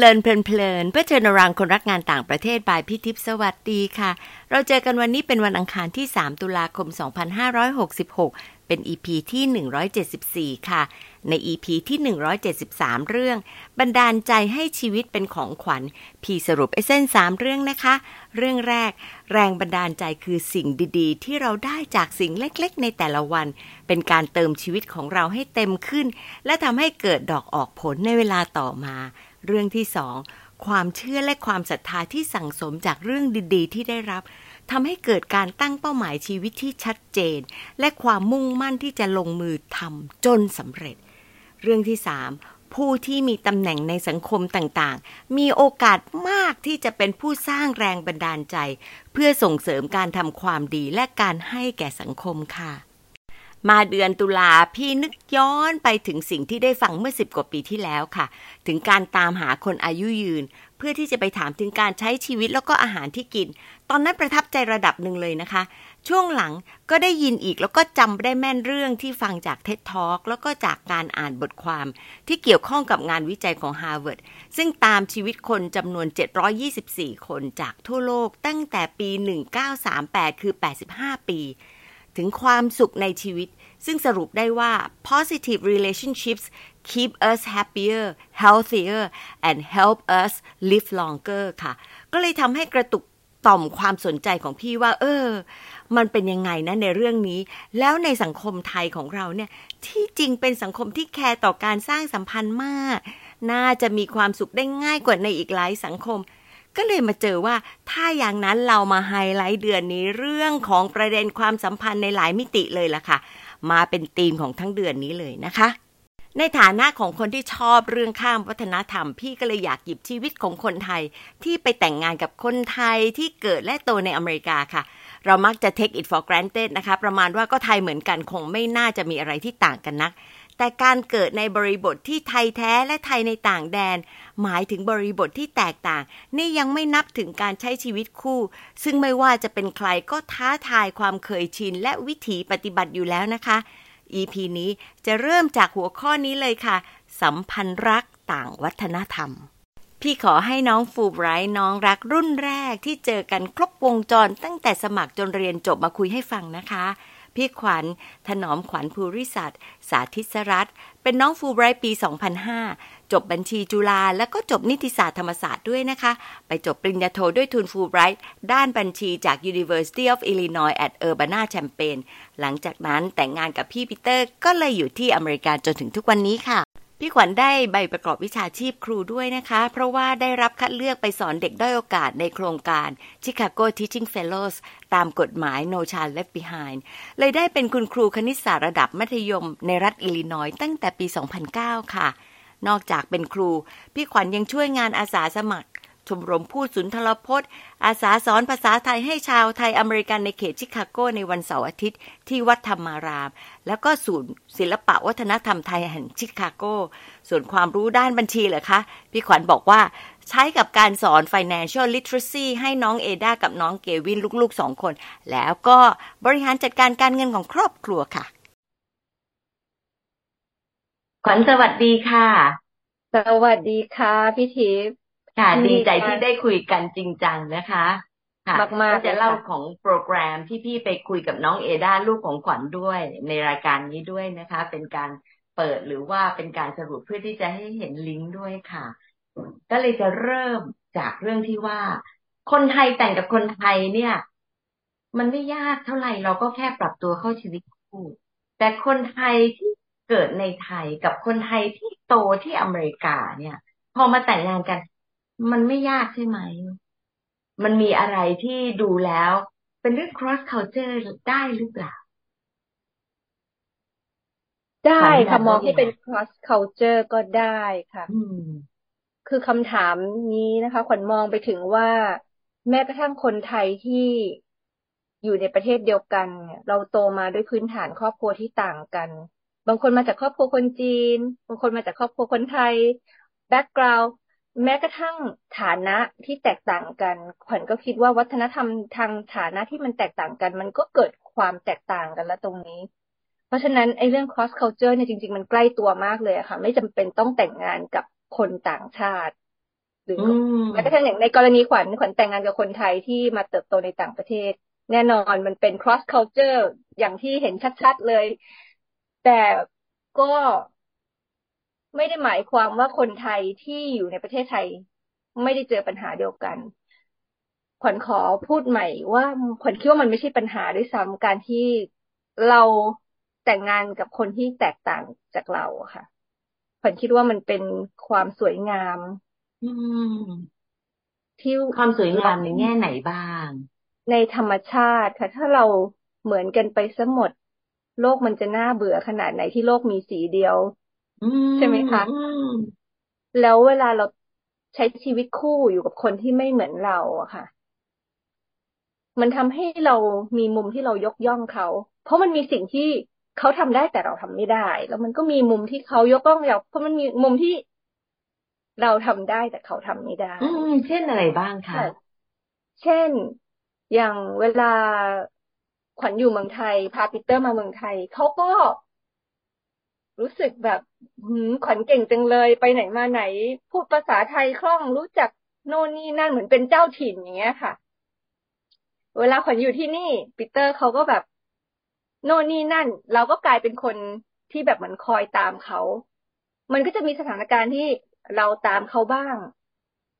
เลินเพลินๆเพื่อเชิญรังคนรักงานต่างประเทศบายพี่ทิพย์สวัสดีค่ะ เราเจอกันวันนี้เป็นวันอังคารที่ 3 ตุลาคม 2566 เป็น EP ที่ 174 ค่ะ ใน EP ที่ 173 เรื่อง บันดาลใจให้ชีวิตเป็นของขวัญ พี่สรุปไอเส้น 3 เรื่องนะคะ เรื่องแรก แรงบันดาลใจคือสิ่งดีๆ ที่เราได้จากสิ่งเล็กๆ ในแต่ละวัน เป็นการเติมชีวิตของเราให้เต็มขึ้น และทำให้เกิดดอกออกผลในเวลาต่อมา เรื่องที่สองความเชื่อและความศรัทธาที่สั่งสมจากเรื่องดีๆ ที่ได้รับทำให้เกิดการตั้งเป้าหมายชีวิตที่ชัดเจน และความมุ่งมั่นที่จะลงมือทำจนสำเร็จ เรื่องที่สามผู้ที่มีตำแหน่งในสังคมต่างๆ มีโอกาสมากที่จะเป็นผู้สร้างแรงบันดาลใจ เพื่อส่งเสริมการทำความดีและการให้แก่สังคมค่ะ มาเดือนตุลาพี่นึกย้อนไปถึงสิ่งที่ได้ฟังเมื่อสิบกว่าปีที่แล้วค่ะ ถึงการตามหาคนอายุยืน เพื่อที่จะไปถามถึงการใช้ชีวิตแล้วก็อาหารที่กิน ตอนนั้นประทับใจระดับหนึ่งเลยนะคะ ช่วงหลังก็ได้ยินอีกแล้วก็จำได้แม่นเรื่องที่ฟังจากเท็ d ท a l k แล้วก็จากการอ่านบทความ ที่เกี่ยวข้องกับงานวิจัยของ Harvard ซึ่งตามชีวิตคนจำนวน 724 คนจากทั่วโลกตั้งแต่ปี 1938 คือ 85 ปี ถึงความสุขในชีวิต ซึ่งสรุปได้ว่า positive relationships keep us happier healthier and help us live longer ค่ะ ก็เลยทำให้กระตุกต่อมความสนใจของพี่ว่า เออ มันเป็นยังไงนะในเรื่องนี้ แล้วในสังคมไทยของเราเนี่ย ที่จริงเป็นสังคมที่แคร์ต่อการสร้างสัมพันธ์มาก น่าจะมีความสุขได้ง่ายกว่าในอีกหลายสังคม ก็เลยมาเจอว่าถ้าอย่างนั้นเรามาไฮไลท์เดือนนี้เรื่องของประเด็นความสัมพันธ์ในหลายมิติเลยล่ะค่ะ มาเป็นธีมของทั้งเดือนนี้เลยนะคะในฐานะของคนที่ชอบเรื่องข้ามวัฒนธรรม พี่ก็เลยอยากหยิบชีวิตของคนไทย ที่ไปแต่งงานกับคนไทยที่เกิดและโตในอเมริกาค่ะ เรามักจะ take it for granted นะคะ ประมาณว่าก็ไทยเหมือนกันคงไม่น่าจะมีอะไรที่ต่างกันนัก แต่การเกิดในบริบทที่ไทยแท้และไทยในต่างแดน หมายถึงบริบทที่แตกต่าง นี่ยังไม่นับถึงการใช้ชีวิตคู่ ซึ่งไม่ว่าจะเป็นใครก็ท้าทายความเคยชิน และวิถีปฏิบัติอยู่แล้วนะคะ EP นี้จะเริ่มจากหัวข้อนี้เลยค่ะ สัมพันธ์รักต่างวัฒนธรรม พี่ขอให้น้องฟูไบรท์น้องรักรุ่นแรกที่เจอกันครบวงจรตั้งแต่สมัครจนเรียนจบมาคุยให้ฟังนะคะ พี่ขวัญ ถนอมขวัญภูริสัตร์สาธิสรัตน์เป็นน้องฟูไบรท์ปี 2005 จบบัญชีจุฬาแล้วก็จบนิติศาสตร์ธรรมศาสตร์ด้วยนะคะ ไปจบปริญญาโทด้วยทุนฟูไบรท์ด้านบัญชีจาก University of Illinois at Urbana-Champaign หลังจากนั้นแต่งงานกับพี่ปีเตอร์ก็เลยอยู่ที่อเมริกาจนถึงทุกวันนี้ค่ะ พี่ขวัญได้ใบประกอบวิชาชีพครูด้วยนะคะ เพราะว่าได้รับคัดเลือกไปสอนเด็กด้อยโอกาสในโครงการ Chicago Teaching Fellows ตามกฎหมาย No Child Left Behind เลยได้เป็นคุณครูคณิตศาสตร์ระดับมัธยม ในรัฐอิลลินอยส์ตั้งแต่ปี 2009 ค่ะ นอกจากเป็นครู พี่ขวัญยังช่วยงานอาสาสมัคร ชมรมพูดสุนทรพจน์ อาสาสอนภาษาไทยให้ชาวไทยอเมริกันในเขตชิคาโกในวันเสาร์อาทิตย์ที่วัดธรรมาราม แล้วก็ศูนย์ศิลปะวัฒนธรรมไทยแห่งชิคาโก ส่วนความรู้ด้านบัญชีเหรอคะ พี่ขวัญบอกว่าใช้กับการสอน financial literacy ให้น้องเอดากับน้องเกวินลูกๆสองคน แล้วก็บริหารจัดการการเงินของครอบครัวค่ะ ขวัญสวัสดีค่ะ สวัสดีค่ะพี่ทิพย์ ค่ะดีดีใจค่ะที่ได้คุยกันจริงจังนะคะค่ะมากๆจะเล่าเลยค่ะของโปรแกรมที่พี่ไปคุยกับน้องเอดาลูกของขวัญด้วย ในรายการนี้ด้วยนะคะ เป็นการเปิดหรือว่าเป็นการสรุปเพื่อที่จะให้เห็นลิงก์ด้วยค่ะ ก็เลยจะเริ่มจากเรื่องที่ว่า คนไทยแต่งกับคนไทยเนี่ย มันไม่ยากเท่าไหร่เราก็แค่ปรับตัวเข้าชีวิตคู่แต่คนไทยที่เกิดในไทยกับคนไทยที่โตที่อเมริกาเนี่ย พอมาแต่งงานกัน มันไม่ยากใช่ไหม มันมีอะไรที่ดูแล้ว เป็นเรื่อง cross culture ได้หรือเปล่า ได้ขวัญค่ะอยากมองรู้ให้เป็น cross culture ก็ได้ค่ะอืมคือคำถามนี้นะคะขวัญมองไปถึงว่าแม้กระทั่งคนไทยที่อยู่ในประเทศเดียวกันเนี่ยเราโตมาด้วยพื้นฐานครอบครัวที่ต่างกัน บางคนมาจากครอบครัวคนจีน บางคนมาจากครอบครัวคนไทย background แม้กระทั่งฐานะที่แตกต่างกัน ขวัญก็คิดว่าวัฒนธรรมทางฐานะที่มันแตกต่างกัน มันก็เกิดความแตกต่างกันแล้วตรงนี้ เพราะฉะนั้นไอ้เรื่อง cross culture เนี่ยจริง ๆ มันใกล้ตัวมากเลยอะค่ะ ไม่จำเป็นต้องแต่งงานกับคนต่างชาติ หรือแม้กระทั่งอย่างในกรณีขวัญขวัญแต่งงานกับคนไทยที่มาเติบโตในต่างประเทศ แน่นอนมันเป็น cross culture อย่างที่เห็นชัด ๆ เลย แต่ก็ ไม่ได้หมายความว่าคนไทยที่อยู่ในประเทศไทย ไม่ได้เจอปัญหาเดียวกัน ขวัญขอพูดใหม่ว่าขวัญคิดว่ามันไม่ใช่ปัญหาด้วยซ้ำการที่เราแต่งงานกับคนที่แตกต่างจากเราค่ะขวัญคิดว่ามันเป็นความสวยงาม อืมที่ความสวยงามในแง่ไหนบ้าง ในธรรมชาติค่ะ ถ้าเราเหมือนกันไปซะหมด โลกมันจะน่าเบื่อขนาดไหนที่โลกมีสีเดียว ใช่ไหมคะแล้วเวลาเราใช้ชีวิตคู่อยู่กับคนที่ไม่เหมือนเราอะค่ะ มันทำให้เรามีมุมที่เรายกย่องเขา เพราะมันมีสิ่งที่เขาทำได้แต่เราทำไม่ได้ แล้วมันก็มีมุมที่เขายกย่องเรา เพราะมันมีมุมที่เราทำได้แต่เขาทำไม่ได้ อืม เช่นอะไรบ้างคะ เช่น อย่างเวลาขวัญอยู่เมืองไทย พาปีเตอร์มาเมืองไทย เขาก็ รู้สึกแบบหืมขวัญเก่งจังเลยไปไหนมาไหน พูดภาษาไทยคล่องรู้จักโน่นนี่นั่นเหมือนเป็นเจ้าถิ่นอย่างเงี้ยค่ะ เวลาขวัญอยู่ที่นี่ปีเตอร์เขาก็แบบ โน่นนี่นั่น เราก็กลายเป็นคนที่แบบเหมือนคอยตามเขา มันก็จะมีสถานการณ์ที่เราตามเขาบ้าง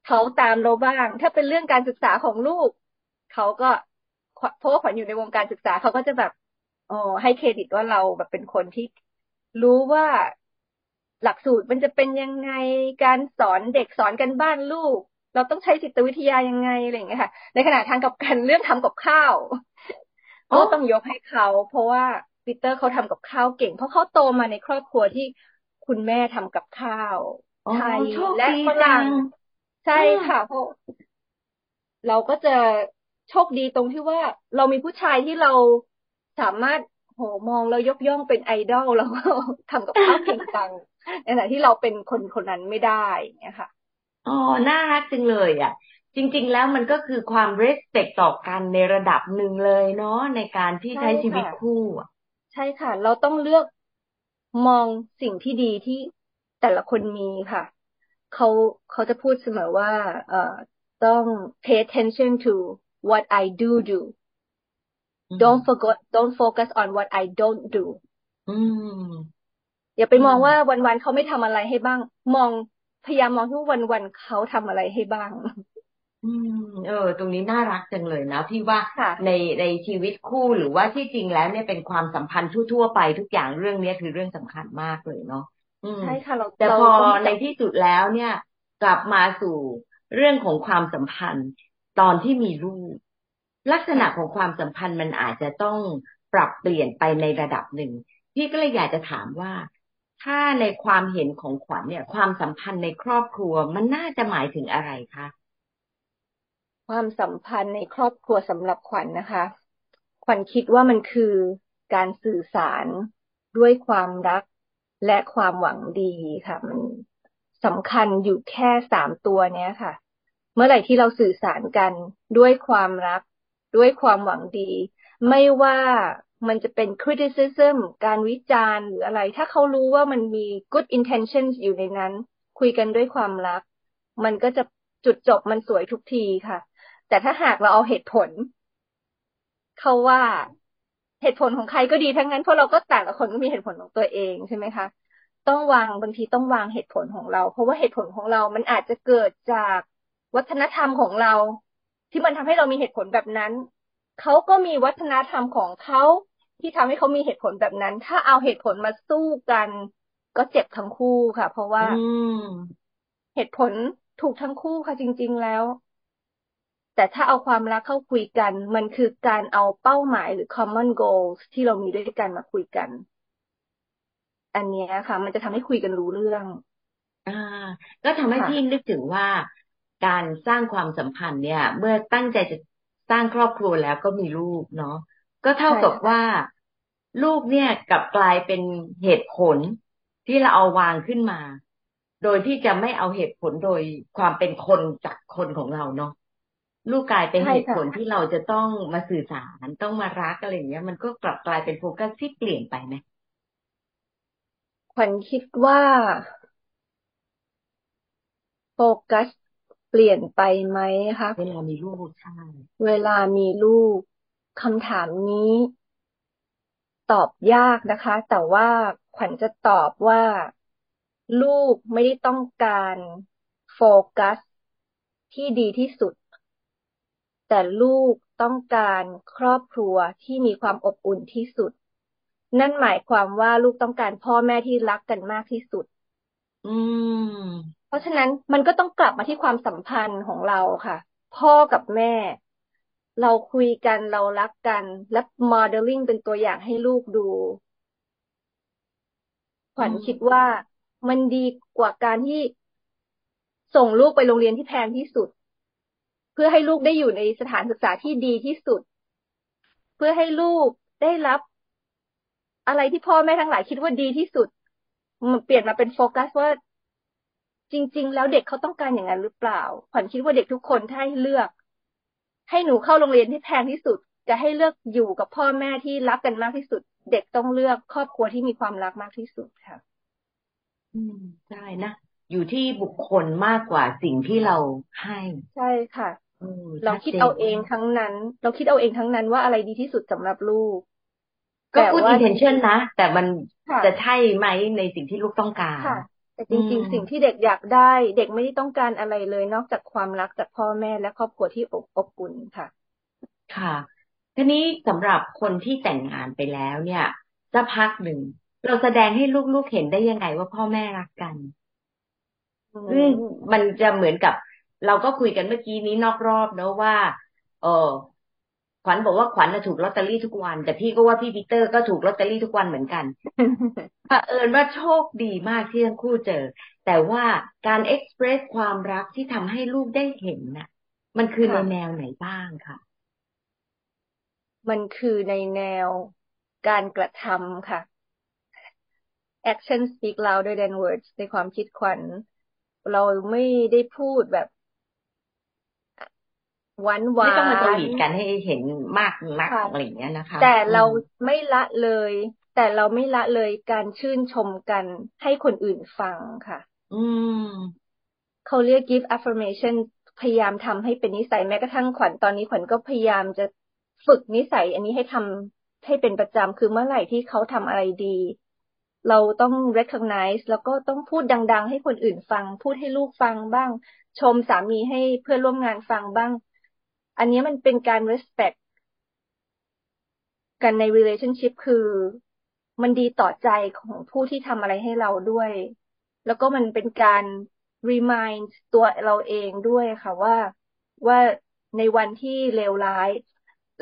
เขาตามเราบ้าง ถ้าเป็นเรื่องการศึกษาของลูก เขาก็เพราะว่าขวัญอยู่ในวงการศึกษาเขาก็จะแบบอ๋อให้เครดิตว่าเราแบบเป็นคนที่ รู้ว่าหลักสูตรมันจะเป็นยังไงการสอนเด็กสอนกันบ้านลูก เราต้องใช้จิตวิทยายังไงอะไรอย่างเงี้ยค่ะ ในขณะทางกับกันเรื่องทำกับข้าวก็ต้องยกให้เขา เพราะว่าปีเตอร์เขาทำกับข้าวเก่ง เพราะเขาโตมาในครอบครัวที่คุณแม่ทำกับข้าวไทยและฝรั่งใช่ค่ะเพราะเราก็จะโชคดีตรงที่ว่าเรามีผู้ชายที่เราสามารถ โหมองแล้วยกย่องเป็นไอดอลแล้วก็ทำกับข้าวเก่งจังในขณะที่เราเป็นคนคนนั้นไม่ได้เนี่ยค่ะอ๋อน่ารักจังเลยอะ จริง ๆ แล้วมันก็คือความ respect ต่อกันในระดับหนึ่งเลยเนาะในการที่ใช้ชีวิตคู่ใช่ค่ะ เราต้องเลือกมองสิ่งที่ดีที่แต่ละคนมีค่ะ เขาเขาจะพูดเสมอว่า เอ่อต้อง pay attention to what I do do don't forget don't focus on what I don't do อย่าไปมองว่าวันๆเขาไม่ทำอะไรให้บ้าง มองพยายามมองที่วันๆเขาทำอะไรให้บ้างอืมเออ ตรงนี้น่ารักจังเลยนะพี่ว่าในในชีวิตคู่หรือว่าที่จริงแล้วเนี่ยเป็นความสัมพันธ์ทั่วๆไปทุกอย่างเรื่องนี้คือเรื่องสำคัญมากเลยเนาะใช่ค่ะเราแต่พอในที่สุดแล้วเนี่ย กลับมาสู่เรื่องของความสัมพันธ์ตอนที่มีลูก ลักษณะของความสัมพันธ์มันอาจจะต้องปรับเปลี่ยนไปในระดับหนึ่ง พี่ก็เลยอยากจะถามว่า ถ้าในความเห็นของขวัญเนี่ย ความสัมพันธ์ในครอบครัวมันน่าจะหมายถึงอะไรคะความสัมพันธ์ในครอบครัวสำหรับขวัญนนะคะ ขวัญคิดว่ามันคือการสื่อสารด้วยความรักและความหวังดีค่ะ มันสำคัญอยู่แค่สามตัวเนี้ยค่ะ เมื่อไหร่ที่เราสื่อสารกันด้วยความรัก ด้วยความหวังดี ไม่ว่ามันจะเป็น criticism การวิจารณ์หรืออะไร ถ้าเขารู้ว่ามันมี good intentions อยู่ในนั้น คุยกันด้วยความรัก มันก็จะจุดจบมันสวยทุกทีค่ะ แต่ถ้าหากเราเอาเหตุผล เขาว่าเหตุผลของใครก็ดีทั้งนั้น เพราะเราก็แต่ละคนก็มีเหตุผลของตัวเองใช่ไหมคะ ต้องวางบางทีต้องวางเหตุผลของเรา เพราะว่าเหตุผลของเรา มันอาจจะเกิดจากวัฒนธรรมของเรา ที่มันทำให้เรามีเหตุผลแบบนั้น เขาก็มีวัฒนธรรมของเขาที่ทำให้เขามีเหตุผลแบบนั้น ถ้าเอาเหตุผลมาสู้กัน ก็เจ็บทั้งคู่ค่ะ เพราะว่าเหตุผลถูกทั้งคู่ค่ะจริง ๆแล้ว แต่ถ้าเอาความรักเข้าคุยกัน มันคือการเอาเป้าหมายหรือ common goals ที่เรามีด้วยกันมาคุยกัน อันนี้ค่ะ มันจะทำให้คุยกันรู้เรื่อง อ่า ก็ทำให้พี่นึกถึงว่า การสร้างความสัมพันธ์เนี่ย เมื่อตั้งใจจะสร้างครอบครัวแล้วก็มีลูกเนาะก็เท่ากับว่าลูกเนี่ยกลับกลายเป็นเหตุผลที่เราเอาวางขึ้นมา โดยที่จะไม่เอาเหตุผลโดยความเป็นคนจากคนของเราเนาะลูกกลายเป็นเหตุผลที่เราจะต้องมาสื่อสารต้องมารักอะไรอย่างเงี้ย มันก็กลับกลายเป็นโฟกัสที่เปลี่ยนไปไหมขวัญคิดว่าโฟกัส เปลี่ยนไปไหมคะเวลามีลูกใช่เวลามีลูกคำถามนี้ ตอบยากนะคะ แต่ว่าขวัญจะตอบว่าลูกไม่ได้ต้องการโฟกัสที่ดีที่สุด แต่ลูกต้องการครอบครัวที่มีความอบอุ่นที่สุด นั่นหมายความว่าลูกต้องการพ่อแม่ที่รักกันมากที่สุด อืม เพราะฉะนั้นมันก็ต้องกลับมาที่ความสัมพันธ์ของเราค่ะ พ่อกับแม่ เราคุยกันเรารักกัน และโมเดลลิ่งเป็นตัวอย่างให้ลูกดู ขวัญคิดว่ามันดีกว่าการที่ส่งลูกไปโรงเรียนที่แพงที่สุด เพื่อให้ลูกได้อยู่ในสถานศึกษาที่ดีที่สุด เพื่อให้ลูกได้รับอะไรที่พ่อแม่ทั้งหลายคิดว่าดีที่สุด มันเปลี่ยนมาเป็นโฟกัสว่า จริง ๆ แล้วเด็กเขาต้องการอย่างนั้นหรือเปล่าขวัญคิดว่าเด็กทุกคนถ้าให้เลือก ให้หนูเข้าโรงเรียนที่แพงที่สุด จะให้เลือกอยู่กับพ่อแม่ที่รักกันมากที่สุด เด็กต้องเลือกครอบครัวที่มีความรักมากที่สุดค่ะ อืมใช่นะอยู่ที่บุคคลมากกว่าสิ่งที่เราให้ ใช่ค่ะออเราชัดคิดจนเอาเองทั้งนั้น เราคิดเอาเองทั้งนั้นว่าอะไรดีที่สุดสำหรับลูก ก็แต่ good ว่า intention นะ แต่มันค่ะจะใช่ไหมในสิ่งที่ลูกต้องการค่ะ แต่จอืริงมๆสิ่งที่เด็กอยากได้ เด็กไม่ได้ต้องการอะไรเลย นอกจากความรักจากพ่อแม่และครอบครัวที่อบอบอุ่นค่ะ ค่ะทีนี้สำหรับคนที่แต่งงานไปแล้วเนี่ยสักพักหนึ่งเราแสดงให้ลูกๆเห็นได้ยังไงว่าพ่อแม่รักกันอือืมมมันจะเหมือนกับ เราก็คุยกันเมื่อกี้นี้นอกรอบเนอะว่า เออ ขวัญบอกว่าขวัญน่ะถูกลอตเตอรี่ทุกวัน แต่พี่ก็ว่าพี่ปีเตอร์ก็ถูกลอตเตอรี่ทุกวันเหมือนกันเผอิญว่าโชคดีมากที่ทั้งคู่เจอ แต่ว่าการเอ็กซ์เพรสความรักที่ทำให้ลูกได้เห็นน่ะ มันคือในค่ะแนวไหนบ้างค่ะมันคือในแนวการกระทำค่ะ action speak louder than words ในความคิดขวัญ เราไม่ได้พูดแบบ หวานหวาไม่ต้องมาสนวีทกันให้เห็นมากนักค่ะอะไรอย่างเงี้ยนะคะ แต่อืเรามไม่ละเลย แต่เราไม่ละเลยการชื่นชมกันให้คนอื่นฟังค่ะ อืมเขาเรียก give affirmation พยายามทำให้เป็นนิสัยแม้กระทั่งขวัญตอนนี้ขวัญก็พยายามจะฝึกนิสัย อันนี้ให้ทำให้เป็นประจำคือเมื่อไหร่ที่เขาทำอะไรดี เราต้อง recognize แล้วก็ต้องพูดดัง ๆ ให้คนอื่นฟัง พูดให้ลูกฟังบ้าง ชมสามีให้เพื่อนร่วมงานฟังบ้าง อันนี้มันเป็นการ respect กันใน relationship คือมันดีต่อใจของผู้ที่ทำอะไรให้เราด้วย แล้วก็มันเป็นการ remind ตัวเราเองด้วยค่ะว่าว่าในวันที่เลวร้าย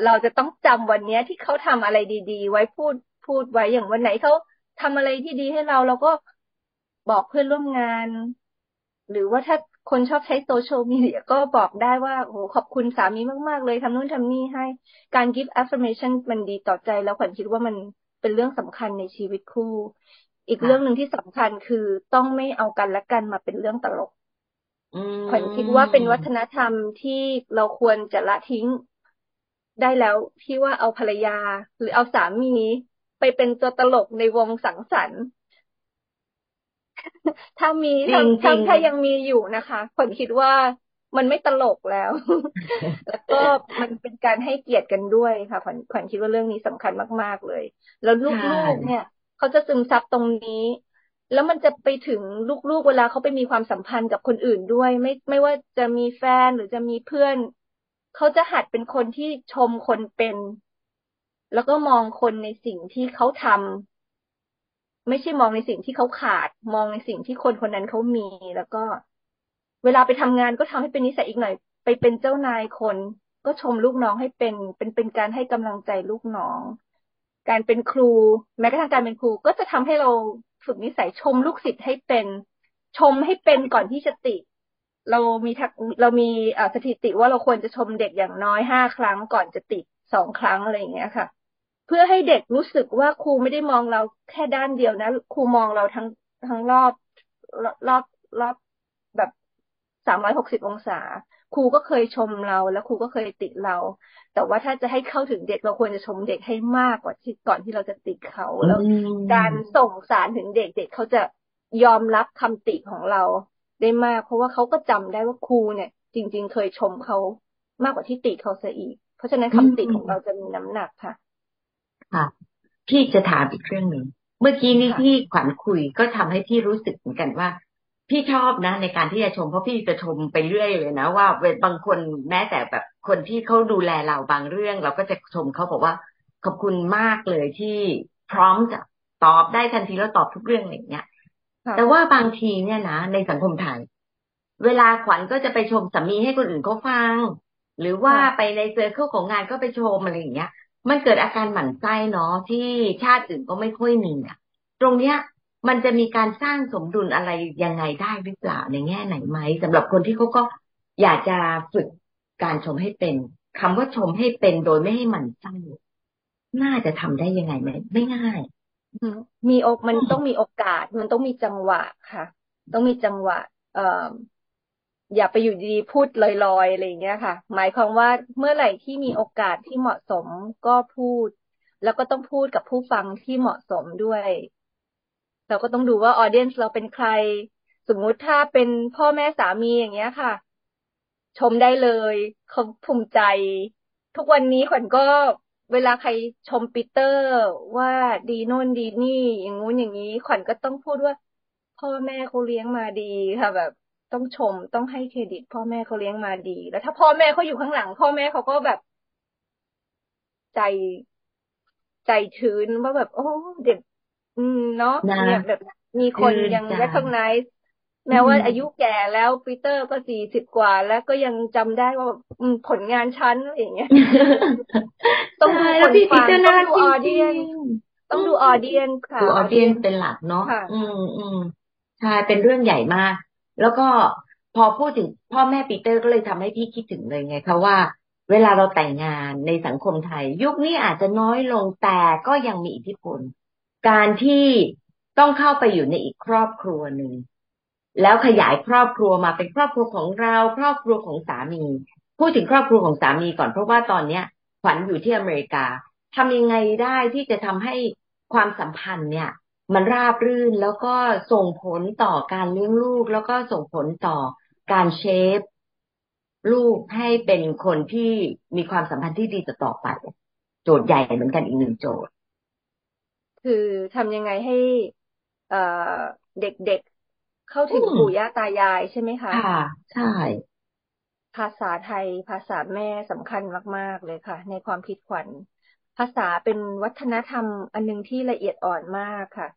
เราจะต้องจำวันนี้ที่เขาทำอะไรดีๆ ไว้พูดพูดไว้อย่างวันไหนเขาทำอะไรที่ดีให้เราเราก็บอกเพื่อนร่วมงาน หรือว่าถ้า คนชอบใช้โซเชียลมีเดียก็บอกได้ว่าโอ้โหขอบคุณสามีมาก ๆ เลยทำนู่นทำนี่ให้การ give affirmation มันดีต่อใจ แล้วขวัญคิดว่ามันเป็นเรื่องสำคัญในชีวิตคู่ อีกค่ะเรื่องหนึ่งที่สำคัญคือต้องไม่เอากันและกันมาเป็นเรื่องตลกอืขวัญคิดว่าเป็นวัฒมนธรรมที่เราควรจะละทิ้งได้แล้วที่ว่าเอาภรรยา หรือเอาสามีไปเป็นตัวตลกในวงสังสรรค์ ถ้ามีจริถ้างจถ้าริงถ้ายังมีอยู่นะคะขวัญคิดว่ามันไม่ตลกแล้ว แล้วก็มันเป็นการให้เกียรติกันด้วยค่ะขวัญขวัญคิดว่าเรื่องนี้สำคัญมาก ๆเลย แล้วใช่ลูกๆเนี่ยเขาจะซึมซับตรงนี้ แล้วมันจะไปถึงลูกๆเวลาเขาไปมีความสัมพันธ์กับคนอื่นด้วย ไม่ไม่ว่าจะมีแฟนหรือจะมีเพื่อนเขาจะหัดเป็นคนที่ชมคนเป็น แล้วก็มองคนในสิ่งที่เขาทำ ไม่ใช่มองในสิ่งที่เขาขาด มองในสิ่งที่คนคนนั้นเขามี แล้วก็ เวลาไปทำงานก็ทำให้เป็นนิสัยอีกหน่อย ไปเป็นเจ้านายคน ก็ชมลูกน้องให้เป็น เป็นเป็นการให้กำลังใจลูกน้อง การเป็นครู แม้กระทั่งการเป็นครู ก็จะทำให้เราฝึกนิสัยชมลูกศิษย์ให้เป็น ชมให้เป็นก่อนที่จะติ เรามีทักเรามีสถิติว่าเราควรจะชมเด็กอย่างน้อยห้าครั้งก่อนจะติดสองครั้งอะไรอย่างเงี้ยค่ะ เพื่อให้เด็กรู้สึกว่าครูไม่ได้มองเราแค่ด้านเดียวนะ ครูมองเราทั้งทั้งรอบรอบรอบแบบสามร้อยหกสิบองศา ครูก็เคยชมเราแล้วครูก็เคยติเรา แต่ว่าถ้าจะให้เข้าถึงเด็กเราควรจะชมเด็กให้มากกว่าที่ก่อนที่เราจะติเขาแล้วอืมการส่งสารถึงเด็กเด็กเขาจะยอมรับคำติของเราได้มาก เพราะว่าเขาก็จำได้ว่าครูเนี่ย จริง ๆ เคยชมเขามากกว่าที่ติเขาซะอีก เพราะฉะนั้นคำติของเราจะมีน้ำหนักค่ะ ค่ะพี่จะถามอีกเรื่องหนึ่งเมื่อกี้นี้ที่ขวัญคุยก็ทำให้พี่รู้สึกเหมือนกันว่า พี่ชอบนะ ในการที่จะชมเพราะพี่จะชมไปเรื่อยเลยนะ ว่าบางคนแม้แต่แบบคนที่เขาดูแลเราบางเรื่อง เราก็จะชมเขาบอกว่า ขอบคุณมากเลยที่พร้อมจะตอบได้ทันทีแล้วตอบทุกเรื่องอย่างเงี้ยแต่ว่าบางทีเนี่ยนะในสังคมไทยเวลาขวัญก็จะไปชมสามีให้คนอื่นเขาฟัง หรือว่าไปในเซอร์เคิลของงานก็ไปชมอะไรอย่างเงี้ย มันเกิดอาการหมั่นไส้เนาะที่ชาติอื่นก็ไม่ค่อยมีอะ ตรงเนี้ย มันจะมีการสร้างสมดุลอะไรยังไงได้หรือเปล่าในแง่ไหนไหมสำหรับคนที่เขาก็อยากจะฝึกการชมให้เป็นคำว่าชมให้เป็นโดยไม่ให้หมั่นไส้น่าจะทำได้ยังไงไหมไม่ง่ายมีอกมันต้องมีโอกาส มันต้องมีจังหวะค่ะ ต้องมีจังหวะ เอ่อ อย่าไปอยู่ดีพูดลอยๆอะไรอย่างเงี้ยค่ะ หมายความว่าเมื่อไหร่ที่มีโอกาสที่เหมาะสมก็พูด แล้วก็ต้องพูดกับผู้ฟังที่เหมาะสมด้วย เราก็ต้องดูว่าออเดียนส์เราเป็นใคร สมมุติถ้าเป็นพ่อแม่สามีอย่างเงี้ยค่ะ ชมได้เลยเขาภูมิใจ ทุกวันนี้ขวัญก็เวลาใครชมปีเตอร์ว่าดีโน่นดีนี่ อย่างงู้นอย่างนี้ ขวัญก็ต้องพูดว่า พ่อแม่เขาเลี้ยงมาดีค่ะแบบ ต้องชมต้องให้เครดิต พ่อแม่เขาเลี้ยงมาดี แล้วถ้าพ่อแม่เขาอยู่ข้างหลัง พ่อแม่เขาก็แบบ ใจใจชื้นว่าแบบ โอ้ เด็กอืมเนาะเนี่ยแบบมีคนยัง recognize แม้ว่าอายุแก่แล้วปีเตอร์ก็สี่สิบกว่า แล้วก็ยังจำได้ว่าผลงานชั้นอะไรอย่างเงี้ยต้องดูคนฟังต้องดูออเดียนต้องดูออเดียนค่ะดูออเดียนเป็นหลักเนาะอืมอืมใช่เป็นเรื่องใหญ่มาก แล้วก็พอพูดถึงพ่อแม่ปีเตอร์ก็เลยทำให้พี่คิดถึงเลยไงคะว่า เวลาเราแต่งงานในสังคมไทย ยุคนี้อาจจะน้อยลงแต่ก็ยังมีอิทธิพล การที่ต้องเข้าไปอยู่ในอีกครอบครัวหนึ่งแล้วขยายครอบครัวมาเป็นครอบครัวของเรา ครอบครัวของสามี พูดถึงครอบครัวของสามีก่อนเพราะว่าตอนเนี้ยขวัญอยู่ที่อเมริกาทำยังไงได้ที่จะทำให้ความสัมพันธ์เนี่ย มันราบรื่นแล้วก็ส่งผลต่อการเลี้ยงลูก แล้วก็ส่งผลต่อการเชฟลูกให้เป็นคนที่มีความสัมพันธ์ที่ดีต่อไป โจทย์ใหญ่เหมือนกันอีกหนึ่งโจทย์ คือทำยังไงให้เด็กเข้าถึงปู่ย่าตายายใช่ไหมคะค่ะใช่ ภาษาไทยภาษาแม่สำคัญมาก ๆ เลยค่ะ ในความคิดขวัญภาษาเป็นวัฒนธรรมอันนึงที่ละเอียดอ่อนมากค่ะ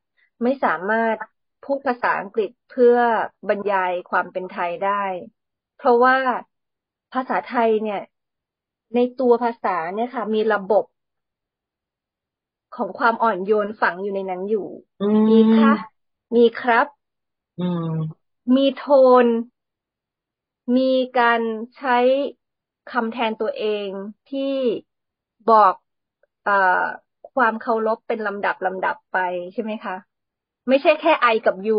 ไม่สามารถพูดภาษาอังกฤษเพื่อบรรยายความเป็นไทยได้ เพราะว่าภาษาไทยเนี่ย ในตัวภาษาเนี่ยค่ะ มีระบบของความอ่อนโยนฝังอยู่ในนั้นอยู่ มีค่ะ มีครับ มีโทน มีการใช้คำแทนตัวเองที่บอกอความเคารพเป็นลำดับลำดับไปใช่ไหมคะ ไม่ใช่แค่ไอกับยู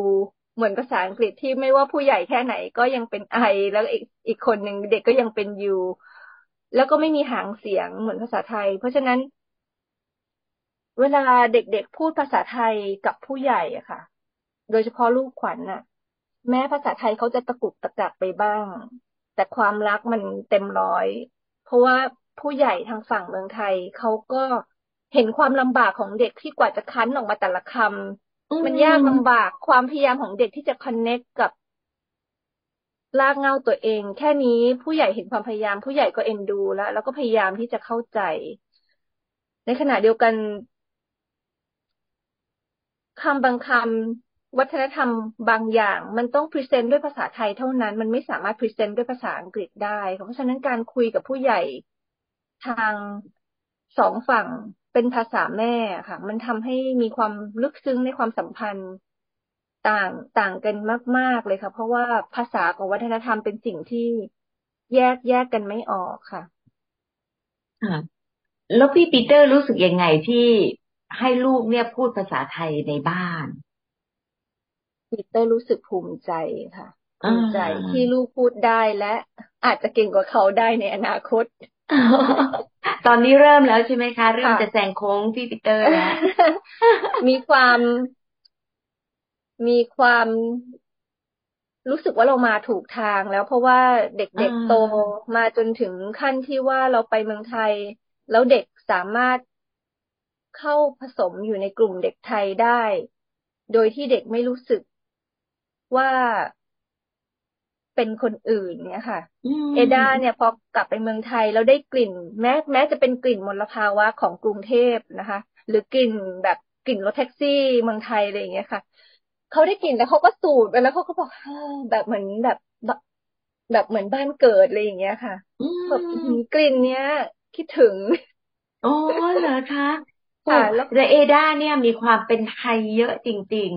เหมือนภาษาอังกฤษที่ไม่ว่าผู้ใหญ่แค่ไหนก็ยังเป็นไอแล้วอีกอีกคนหนึ่งเด็กก็ยังเป็นยูแล้วก็ไม่มีหางเสียงเหมือนภาษาไทย เพราะฉะนั้น เวลาเด็กๆพูดภาษาไทยกับผู้ใหญ่อะค่ะ โดยเฉพาะลูกขวัญน่ะ แม้ภาษาไทยเขาจะตะกุกตะกักไปบ้าง แต่ความรักมันเต็มร้อย เพราะว่าผู้ใหญ่ทางฝั่งเมืองไทยเขาก็เห็นความลำบากของเด็กที่กว่าจะคั้นออกมาแต่ละคำ มันยากลำบากความพยายามของเด็กที่จะ connect กับรากเหง้าตัวเอง แค่นี้ผู้ใหญ่เห็นความพยายาม ผู้ใหญ่ก็เอ็นดูแล้ว แล้วก็พยายามที่จะเข้าใจ ในขณะเดียวกันคำบางคำวัฒนธรรมบางอย่าง มันต้อง present ด้วยภาษาไทยเท่านั้น มันไม่สามารถ present ด้วยภาษาอังกฤษได้ เพราะฉะนั้นการคุยกับผู้ใหญ่ทางสองฝั่ง เป็นภาษาแม่ค่ะ มันทำให้มีความลึกซึ้งในความสัมพันธ์ต่างต่างกันมาก ๆเลยค่ะ เพราะว่าภาษากับวัฒนธรรมเป็นสิ่งที่แยกแยกกันไม่ออกค่ะค่ะแล้วพี่ปีเตอร์รู้สึกยังไงที่ให้ลูกเนี่ยพูดภาษาไทยในบ้านปีเตอร์รู้สึกภูมิใจค่ะภูมิใจที่ลูกพูดได้และอาจจะเก่งกว่าเขาได้ในอนาคต ตอนนี้เริ่มแล้วใช่ไหมคะ เริ่มจะแซงโค้งพี่ปีเตอร์แล้วมีความ มีความรู้สึกว่าเรามาถูกทางแล้วเพราะว่าเด็กๆโตมาจนถึงขั้นที่ว่าเราไปเมืองไทย แล้วเด็กสามารถเข้าผสมอยู่ในกลุ่มเด็กไทยได้ โดยที่เด็กไม่รู้สึกว่า เป็นคนอื่นเนี่ยค่ะ เอดาเนี่ยพอกลับไปเมืองไทยแล้วได้กลิ่น แม้แม้จะเป็นกลิ่นมลภาวะของกรุงเทพนะคะ หรือกลิ่นแบบกลิ่นรถแท็กซี่เมืองไทยอะไรอย่างเงี้ยค่ะเขาได้กลิ่นแล้วเขาก็สูดไปแล้วเขาก็บอกแบบเหมือนแบบแบบเหมือนบ้านเกิดอะไรอย่างเงี้ยค่ะแบบกลิ่นเนี้ย คิดถึงโอ้เหรอคะค่ะแล้วเอดาเนี่ยมีความเป็นไทยเยอะจริง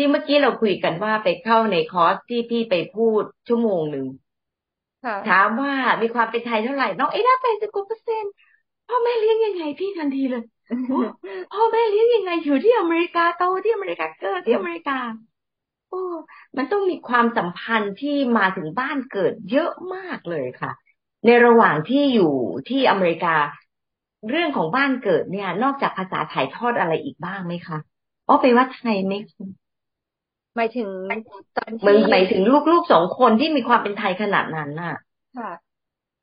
ที่เมื่อกี้เราคุยกันว่าไปเข้าในคอร์สที่พี่ไปพูดชั่วโมงหนึ่งถามว่ามีความเป็นไทยเท่าไหร่ น้องเอด้าแปดสิบกว่าเปอร์เซ็นต์พ่อแม่เลี้ยงยังไงพี่ทันทีเลยพ่อแม่เลี้ยงยังไงอยู่ที่อเมริกาโตที่อเมริกาเกิดที่อเมริกาโอ้มันต้องมีความสัมพันธ์ที่มาถึงบ้านเกิดเยอะมากเลยค่ะ ในระหว่างที่อยู่ที่อเมริกา เรื่องของบ้านเกิดเนี่ย นอกจากภาษาถ่ายทอดอะไรอีกบ้างไหมคะอ๋อไปวัดไทยไหม หมายถึงตอนที่หมายถึงลูกๆสองคนที่มีความเป็นไทยขนาดนั้นน่ะ ค่ะ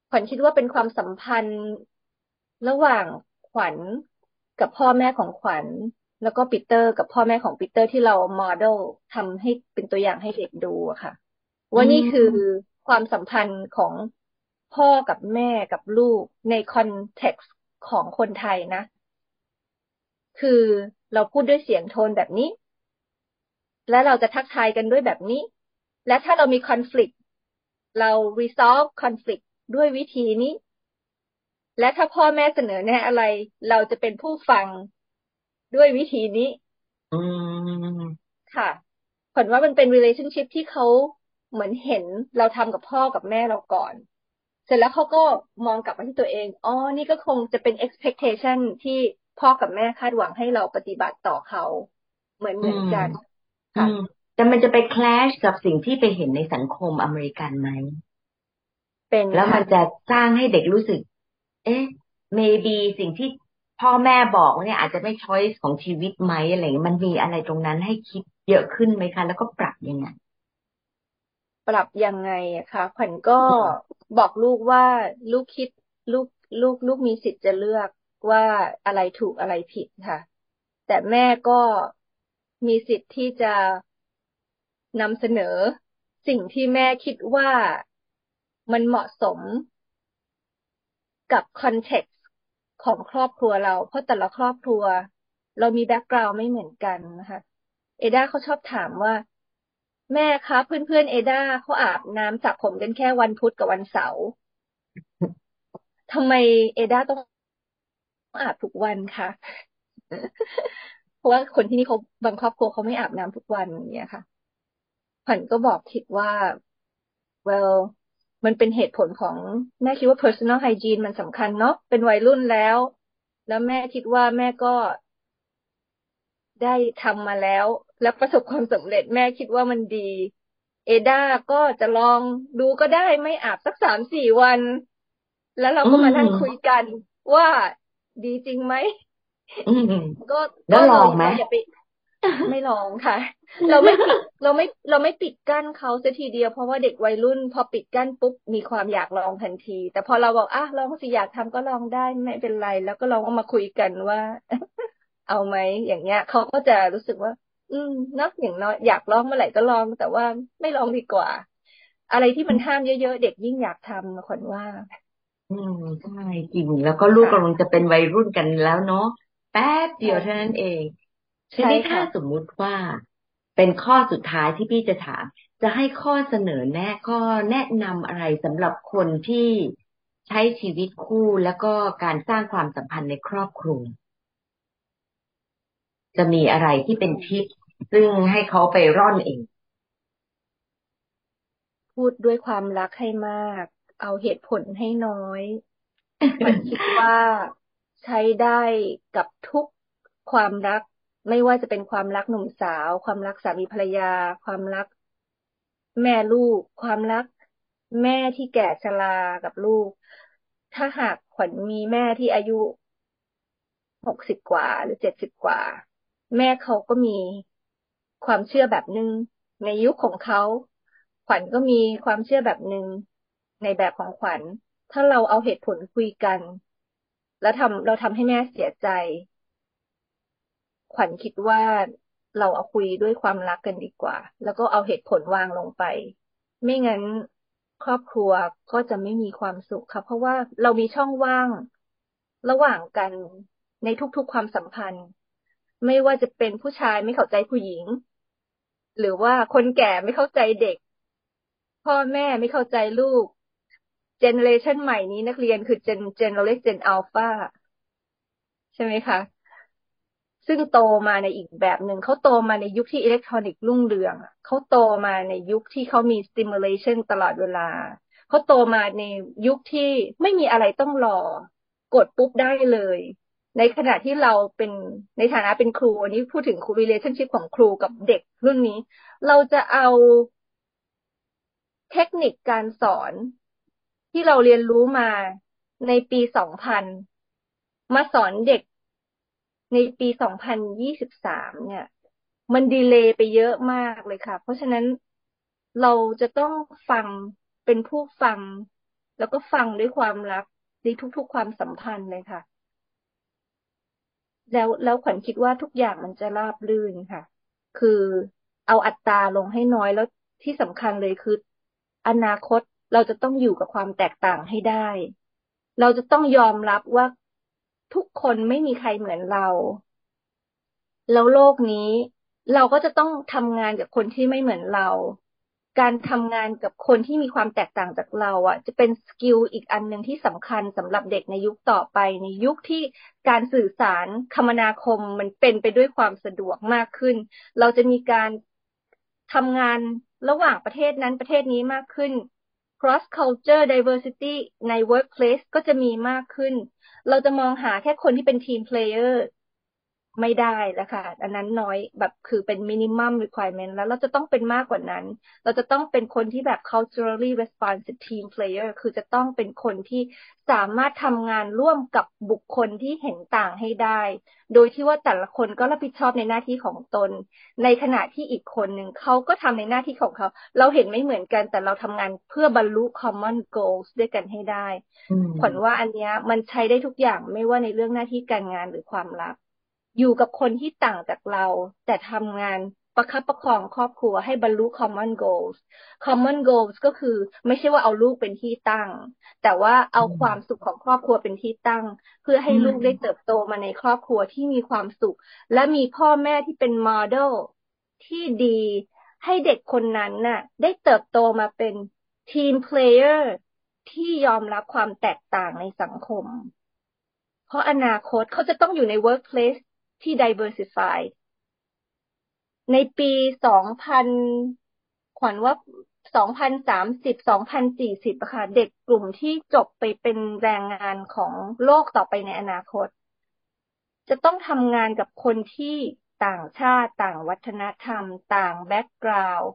ขวัญคิดว่าเป็นความสัมพันธ์ระหว่างขวัญกับพ่อแม่ของขวัญ แล้วก็ปีเตอร์กับพ่อแม่ของปีเตอร์ที่เราโมเดลทำให้เป็นตัวอย่างให้เด็กดูค่ะ ว่านี่คือความสัมพันธ์ของพ่อกับแม่กับลูกในคอนเท็กซ์ของคนไทยนะ คือเราพูดด้วยเสียงโทนแบบนี้ และเราจะทักทายกันด้วยแบบนี้ และถ้าเรามี conflict เรา resolve conflict ด้วยวิธีนี้ และถ้าพ่อแม่เสนอแนะอะไร เราจะเป็นผู้ฟังด้วยวิธีนี้ค่ะผลว่ามันเป็น relationship ที่เขาเหมือนเห็นเราทำกับพ่อกับแม่เราก่อน เสร็จแล้วเขาก็มองกลับมาที่ตัวเอง อ๋อ นี่ก็คงจะเป็น expectation ที่พ่อกับแม่คาดหวังให้เราปฏิบัติต่อเขา เหมือนเหมือนกัน ค่ะแต่มันจะไปคลาชกับสิ่งที่ไปเห็นในสังคมอเมริกันไหมเป็นแล้วมันจะสร้างให้เด็กรู้สึก เอ๊ะ maybe สิ่งที่พ่อแม่บอกเนี่ยอาจจะไม่ช้อยส์ของชีวิตไหมอะไรมันมีอะไรตรงนั้นให้คิดเยอะขึ้นไหมคะ แล้วก็ปรับยังไง ปรับยังไงอะคะขวัญก็บอกลูกว่าลูกคิดลูกลูกลูกมีสิทธิ์จะเลือกว่าอะไรถูกอะไรผิดค่ะ แต่แม่ก็ มีสิทธิ์ที่จะนำเสนอสิ่งที่แม่คิดว่ามันเหมาะสมกับคอนเท็กซ์ของครอบครัวเรา เพราะแต่ละครอบครัว เรามีแบ็กกราวด์ไม่เหมือนกันนะคะเอด้าเขาชอบถามว่า แม่คะเพื่อนๆเอด้าเขาอาบน้ำสระผมกันแค่วันพุธกับวันเสาร์ทำไมเอด้าต้องอาบทุกวันคะ พราะว่าคนที่นี่เขาบางครอบครัวเขาไม่อาบน้ำทุกวันอย่างเงี้ยค่ะผันก็บอกคิดว่า well มันเป็นเหตุผลของแม่คิดว่า personal hygiene มันสำคัญเนาะเป็นวัยรุ่นแล้ว แล้วแม่คิดว่าแม่ก็ได้ทำมาแล้ว แล้วประสบความสำเร็จแม่คิดว่ามันดี เอดาก็จะลองดูก็ได้ไม่อาบสักสามสี่วัน แล้วเราก็มานั่งคุยกันว่าดีจริงไหม ก็แล้วลองไหมไม่ลองค่ะ เราไม่ปิดเราไม่เราไม่ปิดกั้นเขาเสียทีเดียวเพราะว่าเด็กวัยรุ่น พอปิดกั้นปุ๊บมีความอยากลองทันที แต่พอเราบอกอะลองสิอยากทำก็ลองได้ไม่เป็นไร แล้วก็ลองเอามาคุยกันว่า เอาไหมอย่างเงี้ยเขาก็จะรู้สึกว่า อืมเนาะอย่างน้อยอยากลองเมื่อไหร่ก็ลอง แต่ว่าไม่ลองดีกว่า อะไรที่มันห้ามเยอะๆเด็กยิ่งอยากทำคนว่า อืมใช่จริงแล้วก็ลูกกำลังจะเป็นวัยรุ่นกันแล้วเนาะ แป๊บเดียวเท่านั้นเองทีนี้ถ้าสมมุติว่าเป็นข้อสุดท้ายที่พี่จะถาม จะให้ข้อเสนอแนะข้อแนะนำอะไรสำหรับคนที่ใช้ชีวิตคู่แล้วก็การสร้างความสัมพันธ์ในครอบครัวจะมีอะไรที่เป็นทิปซึ่งให้เขาไปร่อนเอง พูดด้วยความรักให้มาก เอาเหตุผลให้น้อยมันคิดว่า ใช้ได้กับทุกความรัก ไม่ว่าจะเป็นความรักหนุ่มสาว ความรักสามีภรรยา ความรักแม่ลูก ความรักแม่ที่แก่ชรากับลูก ถ้าหากขวัญมีแม่ที่อายุหกสิบกว่า หรือเจ็ดสิบกว่า แม่เขาก็มีความเชื่อแบบหนึงในยุคของเขาขวัญก็มีความเชื่อแบบหนึ่งในแบบของขวัญ ถ้าเราเอาเหตุผลคุยกัน แล้วทำเราทำให้แม่เสียใจ ขวัญคิดว่าเราเอาคุยด้วยความรักกันดีกว่า แล้วก็เอาเหตุผลวางลงไป ไม่งั้นครอบครัวก็จะไม่มีความสุขค่ะเพราะว่าเรามีช่องว่าง ระหว่างกันในทุกๆความสัมพันธ์ ไม่ว่าจะเป็นผู้ชายไม่เข้าใจผู้หญิง หรือว่าคนแก่ไม่เข้าใจเด็ก พ่อแม่ไม่เข้าใจลูก เจเนเรชันใหม่นี้นักเรียนคือเจนเจนเราเรียกเจนอัลฟาใช่ไหมคะ ซึ่งโตมาในอีกแบบหนึ่งเขาโตมาในยุคที่อิเล็กทรอนิกส์รุ่งเรืองเขาโตมาในยุคที่เขามี stimulation ตลอดเวลาเขาโตมาในยุคที่ไม่มีอะไรต้องรอกดปุ๊บได้เลย ในขณะที่เราเป็นในฐานะเป็นครู อันนี้พูดถึงครู relationship ของครูกับเด็กรุ่นนี้ เราจะเอาเทคนิคการสอน ที่เราเรียนรู้มาในปีสองพันมาสอนเด็กในปี 2023 เนี่ย มันดีเลย์ไปเยอะมากเลยค่ะ เพราะฉะนั้นเราจะต้องฟังเป็นผู้ฟัง แล้วก็ฟังด้วยความรักในทุกๆความสัมพันธ์เลยค่ะ แล้วแล้วขวัญคิดว่าทุกอย่างมันจะราบรื่นค่ะ คือเอาอัตราลงให้น้อยแล้วที่สำคัญเลยคือ อนาคต เราจะต้องอยู่กับความแตกต่างให้ได้ เราจะต้องยอมรับว่าทุกคนไม่มีใครเหมือนเรา แล้วโลกนี้เราก็จะต้องทำงานกับคนที่ไม่เหมือนเรา การทำงานกับคนที่มีความแตกต่างจากเราอะ จะเป็นสกิลอีกอันหนึ่งที่สำคัญสำหรับเด็กในยุคต่อไป ในยุคที่การสื่อสารคมนาคมมันเป็นไปด้วยความสะดวกมากขึ้น เราจะมีการทำงานระหว่างประเทศนั้นประเทศนี้มากขึ้น cross culture diversity ใน workplace ก็จะมีมากขึ้น เราจะมองหาแค่คนที่เป็น team player ไม่ได้แล้วค่ะ อันนั้นน้อยแบบคือเป็น minimum requirement แล้วเราจะต้องเป็นมากกว่านั้น เราจะต้องเป็นคนที่แบบ culturally responsive team player คือจะต้องเป็นคนที่สามารถทำงานร่วมกับบุคคลที่เห็นต่างให้ได้ โดยที่ว่าแต่ละคนก็รับผิดชอบในหน้าที่ของตน ในขณะที่อีกคนหนึ่งเขาก็ทำในหน้าที่ของเขา เราเห็นไม่เหมือนกันแต่เราทำงานเพื่อบรรลุ common goals ด้วยกันให้ได้ ผลว่าอันนี้มันใช้ได้ทุกอย่างไม่ว่าในเรื่องหน้าที่การงานหรือความรัก อยู่กับคนที่ต่างจากเรา แต่ทำงานประคับประคองครอบครัวให้บรรลุ common goals common goals ก็คือไม่ใช่ว่าเอาลูกเป็นที่ตั้ง แต่ว่าเอาความสุขของครอบครัวเป็นที่ตั้ง เพื่อให้ลูกได้เติบโตมาในครอบครัวที่มีความสุข และมีพ่อแม่ที่เป็นโมเดลที่ดีให้เด็กคนนั้นน่ะ ได้เติบโตมาเป็น team player ที่ยอมรับความแตกต่างในสังคม เพราะอนาคตเขาจะต้องอยู่ใน workplace ที่ diversify ในปีสองพันขวัญว่าสองพันสามสิบสองพันสี่สิบะค่ะ เด็กกลุ่มที่จบไปเป็นแรงงานของโลกต่อไปในอนาคต จะต้องทำงานกับคนที่ต่างชาติต่างวัฒนธรรม ต่างแบ็กกราวด์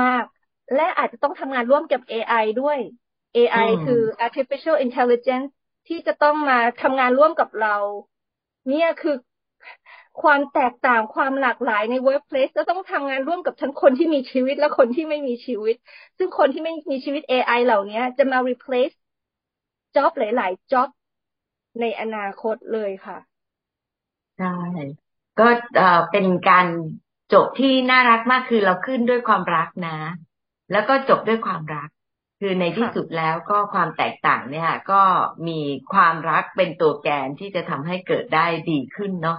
มาก ๆ และอาจจะต้องทำงานร่วมกับ AI ด้วย AI คือ artificial intelligence ที่จะต้องมาทำงานร่วมกับเรา เนี่ยคือความแตกต่างความหลากหลายใน workplace จะต้องทำงานร่วมกับทั้งคนที่มีชีวิตและคนที่ไม่มีชีวิต ซึ่งคนที่ไม่มีชีวิต AI เหล่านี้จะมา replace job หลาย ๆ job ในอนาคตเลยค่ะใช่ก็เป็นการจบที่น่ารักมากคือเราขึ้นด้วยความรักนะ แล้วก็จบด้วยความรัก คือในที่สุดแล้วก็ความแตกต่างเนี่ยก็มีความรักเป็นตัวแกนที่จะทำให้เกิดได้ดีขึ้นเนาะ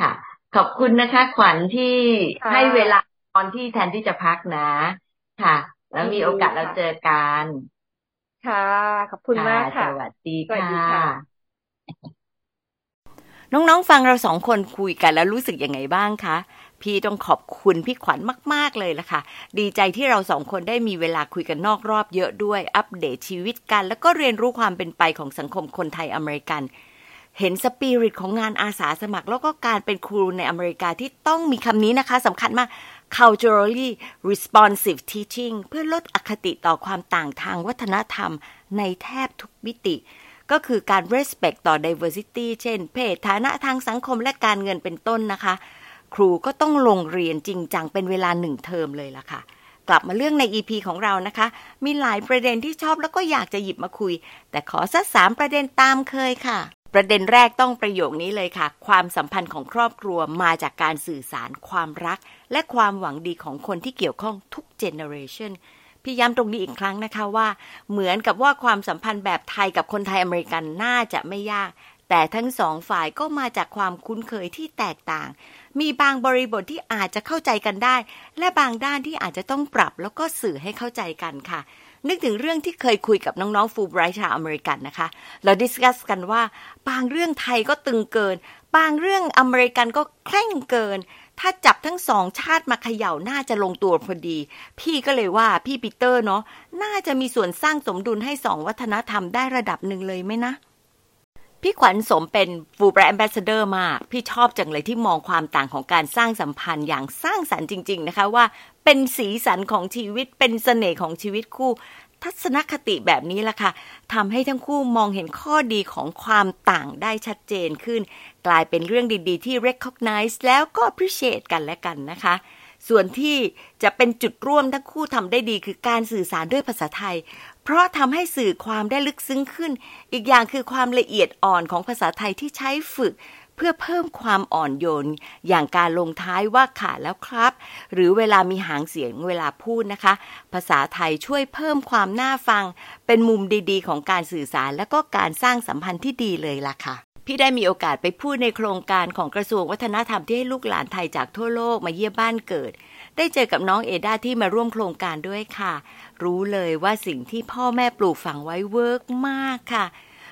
ค่ะ ขอบคุณนะคะ ขวัญที่ให้เวลาตอนที่แทนที่จะพักนะ ค่ะ แล้วมีโอกาสเราเจอกันค่ะ ขอบคุณมากค่ะ สวัสดีค่ะ น้องๆฟังเราสองคนคุยกันแล้วรู้สึกยังไงบ้างคะ พี่ต้องขอบคุณพี่ขวัญมาก ๆ เลยล่ะค่ะ ดีใจที่เราสองคนได้มีเวลาคุยกันนอกรอบเยอะด้วย อัปเดตชีวิตกัน แล้วก็เรียนรู้ความเป็นไปของสังคมคนไทยอเมริกัน เห็นสปิริตของงานอาสาสมัคร แล้วก็การเป็นครูในอเมริกาที่ต้องมีคำนี้นะคะสำคัญมาก culturally responsive teaching เพื่อลดอคติต่อความต่างทางวัฒนธรรม ในแทบทุกมิติก็คือการ respect ต่อ diversity เช่น เพศ ฐานะทางสังคมและการเงินเป็นต้นนะคะ ครูก็ต้องลงเรียนจริงจังเป็นเวลาหนึ่งเทอมเลยล่ะค่ะ กลับมาเรื่องใน EP ของเรานะคะ มีหลายประเด็นที่ชอบแล้วก็อยากจะหยิบมาคุย แต่ขอสักสามประเด็นตามเคยค่ะ ประเด็นแรกต้องประโยคนี้เลยค่ะ ความสัมพันธ์ของครอบครัวมาจากการสื่อสารความรัก และความหวังดีของคนที่เกี่ยวข้องทุก generation พี่ย้ำตรงนี้อีกครั้งนะคะว่า เหมือนกับว่าความสัมพันธ์แบบไทยกับคนไทยอเมริกันน่าจะไม่ยาก แต่ทั้งสองฝ่ายก็มาจากความคุ้นเคยที่แตกต่าง มีบางบริบทที่อาจจะเข้าใจกันได้ และบางด้านที่อาจจะต้องปรับแล้วก็สื่อให้เข้าใจกันค่ะ นึกถึงเรื่องที่เคยคุยกับน้องๆฟูไบรท์ชาวอเมริกันนะคะ เรา discuss กันว่า บางเรื่องไทยก็ตึงเกิน บางเรื่องอเมริกันก็เคร่งเกิน ถ้าจับทั้งสองชาติมาเขย่าน่าจะลงตัวพอดี พี่ก็เลยว่าพี่ปีเตอร์เนาะน่าจะมีส่วนสร้างสมดุลให้สองวัฒนธรรมได้ระดับหนึ่งเลยไหมนะ พี่ขวัญสมเป็น Fulbright ambassador มาก พี่ชอบจังเลยที่มองความต่างของการสร้างสัมพันธ์อย่างสร้างสรรค์จริง ๆ นะคะว่าเป็นสีสันของชีวิตเป็นเสน่ห์ของชีวิตคู่ ทัศนคติแบบนี้ล่ะค่ะทำให้ทั้งคู่มองเห็นข้อดีของความต่างได้ชัดเจนขึ้น กลายเป็นเรื่องดีๆ ที่ recognize แล้วก็ appreciate กันและกันนะคะส่วนที่จะเป็นจุดร่วมทั้งคู่ทำได้ดีคือการสื่อสารด้วยภาษาไทย เพราะทำให้สื่อความได้ลึกซึ้งขึ้น อีกอย่างคือความละเอียดอ่อนของภาษาไทยที่ใช้ฝึก เพื่อเพิ่มความอ่อนโยน อย่างการลงท้ายว่าขาแล้วครับ หรือเวลามีหางเสียงเวลาพูดนะคะ ภาษาไทยช่วยเพิ่มความน่าฟัง เป็นมุมดีๆ ของการสื่อสารและก็การสร้างสัมพันธ์ที่ดีเลยล่ะค่ะพี่ได้มีโอกาสไปพูดในโครงการของกระทรวงวัฒนธรรมที่ให้ลูกหลานไทยจากทั่วโลกมาเยี่ยมบ้านเกิด ได้เจอกับน้องเอดาที่มาร่วมโครงการด้วยค่ะ รู้เลยว่าสิ่งที่พ่อแม่ปลูกฝังไว้ work มากค่ะ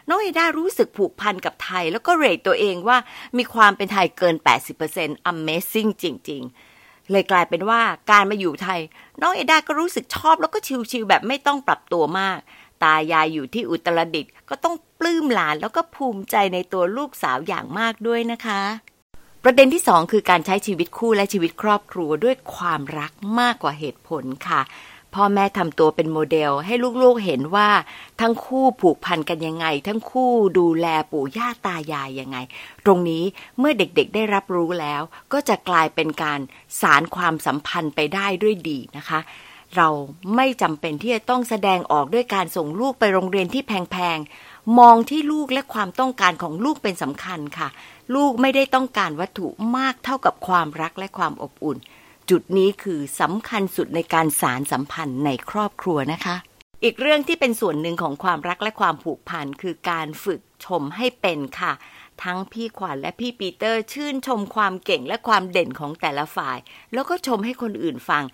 น้องเอดารู้สึกผูกพันกับไทย แล้วก็ rate ตัวเองว่ามีความเป็นไทยเกิน 80% Amazing จริง ๆ เลยกลายเป็นว่าการมาอยู่ไทย น้องเอดาก็รู้สึกชอบแล้วก็ชิลๆแบบไม่ต้องปรับตัวมาก ตายายอยู่ที่อุตรดิตถ์ก็ต้องปลื้มหลานแล้วก็ภูมิใจในตัวลูกสาวอย่างมากด้วยนะคะประเด็นที่สองคือการใช้ชีวิตคู่และชีวิตครอบครัวด้วยความรักมากกว่าเหตุผลค่ะ พ่อแม่ทำตัวเป็นโมเดล ให้ลูกๆเห็นว่าทั้งคู่ผูกพันกันยังไง ทั้งคู่ดูแลปู่ย่าตายายยังไง ตรงนี้เมื่อเด็กๆได้รับรู้แล้ว ก็จะกลายเป็นการสารความสัมพันธ์ไปได้ด้วยดีนะคะ เราไม่จำเป็นที่จะต้องแสดงออกด้วยการส่งลูกไปโรงเรียนที่แพงๆมองที่ลูกและความต้องการของลูกเป็นสำคัญค่ะ ลูกไม่ได้ต้องการวัตถุมากเท่ากับความรักและความอบอุ่น จุดนี้คือสำคัญสุดในการสารสัมพันธ์ในครอบครัวนะคะ อีกเรื่องที่เป็นส่วนหนึ่งของความรักและความผูกพันคือการฝึกชมให้เป็นค่ะ ทั้งพี่ขวัญและพี่ปีเตอร์ชื่นชมความเก่งและความเด่นของแต่ละฝ่าย แล้วก็ชมให้คนอื่นฟัง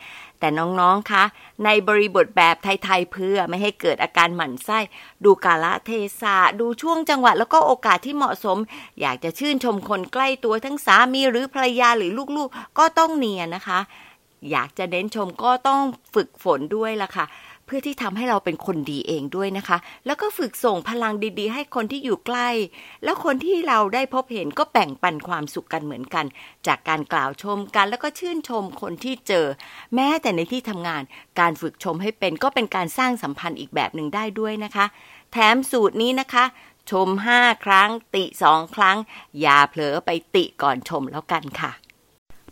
แต่น้องๆ คะ ในบริบทแบบไทยๆ เพื่อไม่ให้เกิดอาการหมั่นไส้ ดูกาละเทศะ ดูช่วงจังหวะแล้วก็โอกาสที่เหมาะสม อยากจะชื่นชมคนใกล้ตัวทั้งสามีหรือภรรยาหรือลูกๆ ก็ต้องเนียนนะคะ อยากจะเน้นชมก็ต้องฝึกฝนด้วยล่ะค่ะ เพื่อที่ทำให้เราเป็นคนดีเองด้วยนะคะ แล้วก็ฝึกส่งพลังดีๆ ให้คนที่อยู่ใกล้ แล้วคนที่เราได้พบเห็นก็แบ่งปันความสุขกันเหมือนกัน จากการกล่าวชมกันแล้วก็ชื่นชมคนที่เจอ แม้แต่ในที่ทำงาน การฝึกชมให้เป็นก็เป็นการสร้างสัมพันธ์อีกแบบหนึ่งได้ด้วยนะคะ แถมสูตรนี้นะคะชมห้าครั้ง ติสองครั้ง อย่าเผลอไปติก่อนชมแล้วกันค่ะ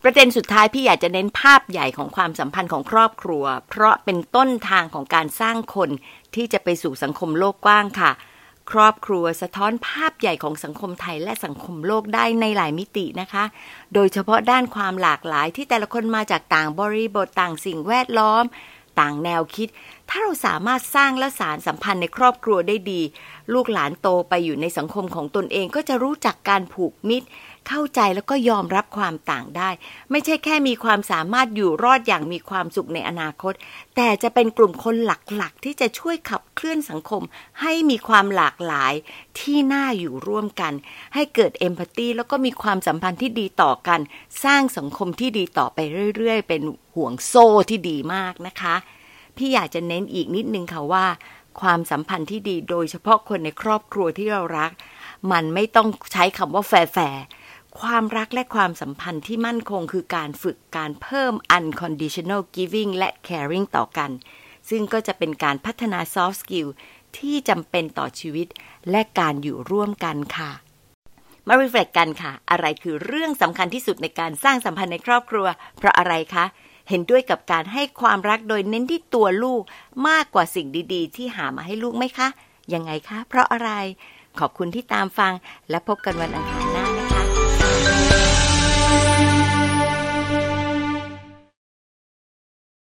ประเด็นสุดท้ายพี่อยากจะเน้นภาพใหญ่ของความสัมพันธ์ของครอบครัว เพราะเป็นต้นทางของการสร้างคนที่จะไปสู่สังคมโลกกว้างค่ะ ครอบครัวสะท้อนภาพใหญ่ของสังคมไทยและสังคมโลกได้ในหลายมิตินะคะ โดยเฉพาะด้านความหลากหลายที่แต่ละคนมาจากต่างบริบทต่างสิ่งแวดล้อม ต่างแนวคิด ถ้าเราสามารถสร้างและสารสัมพันธ์ในครอบครัวได้ดี ลูกหลานโตไปอยู่ในสังคมของตนเองก็จะรู้จักการผูกมิตร เข้าใจแล้วก็ยอมรับความต่างได้ ไม่ใช่แค่มีความสามารถอยู่รอดอย่างมีความสุขในอนาคต แต่จะเป็นกลุ่มคนหลักๆ ที่จะช่วยขับเคลื่อนสังคม ให้มีความหลากหลายที่น่าอยู่ร่วมกัน ให้เกิดเอมพัตตีแล้วก็มีความสัมพันธ์ที่ดีต่อกัน สร้างสังคมที่ดีต่อไปเรื่อย ๆ เป็นห่วงโซ่ที่ดีมากนะคะ พี่อยากจะเน้นอีกนิดนึงค่ะว่า ความสัมพันธ์ที่ดีโดยเฉพาะคนในครอบครัวที่เรารัก มันไม่ต้องใช้คำว่าแฟร์ความรักและความสัมพันธ์ที่มั่นคงคือการฝึกการเพิ่ม unconditional giving และ caring ต่อกัน ซึ่งก็จะเป็นการพัฒนา soft skill ที่จำเป็นต่อชีวิต และการอยู่ร่วมกันค่ะ มารีเฟล็กกันค่ะ อะไรคือเรื่องสำคัญที่สุดในการสร้างสัมพันธ์ในครอบครัว เพราะอะไรคะ เห็นด้วยกับการให้ความรักโดยเน้นที่ตัวลูกมากกว่าสิ่งดี ๆ ที่หามาให้ลูกไหมคะ ยังไงคะ เพราะอะไร ขอบคุณที่ตามฟังและพบกันวันอังคาร